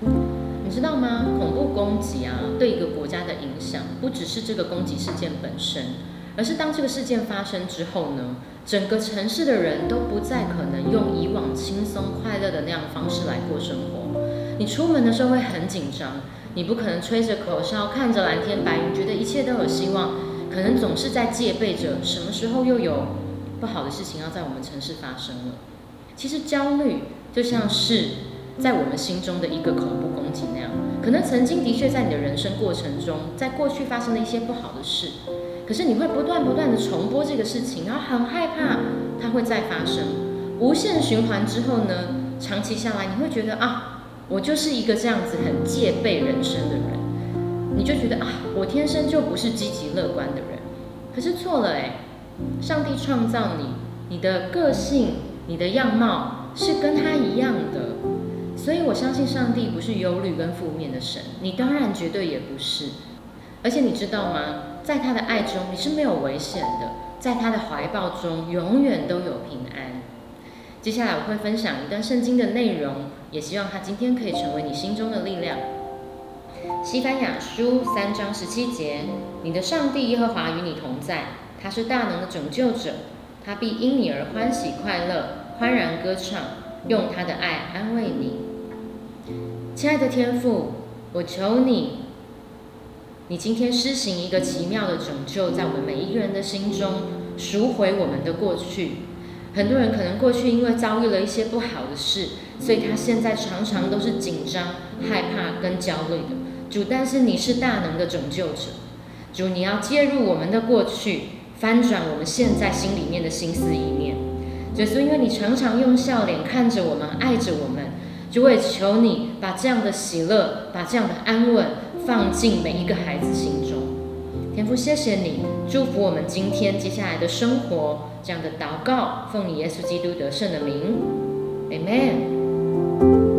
你知道吗？恐怖攻击啊，对一个国家的影响，不只是这个攻击事件本身，而是当这个事件发生之后呢，整个城市的人都不再可能用以往轻松快乐的那样方式来过生活。你出门的时候会很紧张，你不可能吹着口哨，看着蓝天白云，觉得一切都有希望，可能总是在戒备着什么时候又有不好的事情要在我们城市发生了。其实焦虑就像是在我们心中的一个恐怖攻击那样，可能曾经的确在你的人生过程中，在过去发生了一些不好的事，可是你会不断不断的重播这个事情，然后很害怕它会再发生，无限循环之后呢，长期下来你会觉得啊，我就是一个这样子很戒备人生的人，你就觉得啊，我天生就不是积极乐观的人，可是错了诶，上帝创造你，你的个性。你的样貌是跟他一样的，所以我相信上帝不是忧虑跟负面的神，你当然绝对也不是。而且你知道吗？在他的爱中你是没有危险的，在他的怀抱中永远都有平安。接下来我会分享一段圣经的内容，也希望他今天可以成为你心中的力量。西班牙书三章十七节：你的上帝耶和华与你同在，他是大能的拯救者。他必因你而欢喜快乐，欢然歌唱，用他的爱安慰你。亲爱的天父，我求你，你今天施行一个奇妙的拯救，在我们每一个人的心中赎回我们的过去。很多人可能过去因为遭遇了一些不好的事，所以他现在常常都是紧张、害怕跟焦虑的。主，但是你是大能的拯救者，主，你要介入我们的过去。翻转我们现在心里面的心思意念，耶稣，因为你常常用笑脸看着我们，爱着我们，就会求你把这样的喜乐，把这样的安稳放进每一个孩子心中。天父，谢谢你祝福我们今天接下来的生活，这样的祷告，奉以耶稣基督得胜的名，Amen。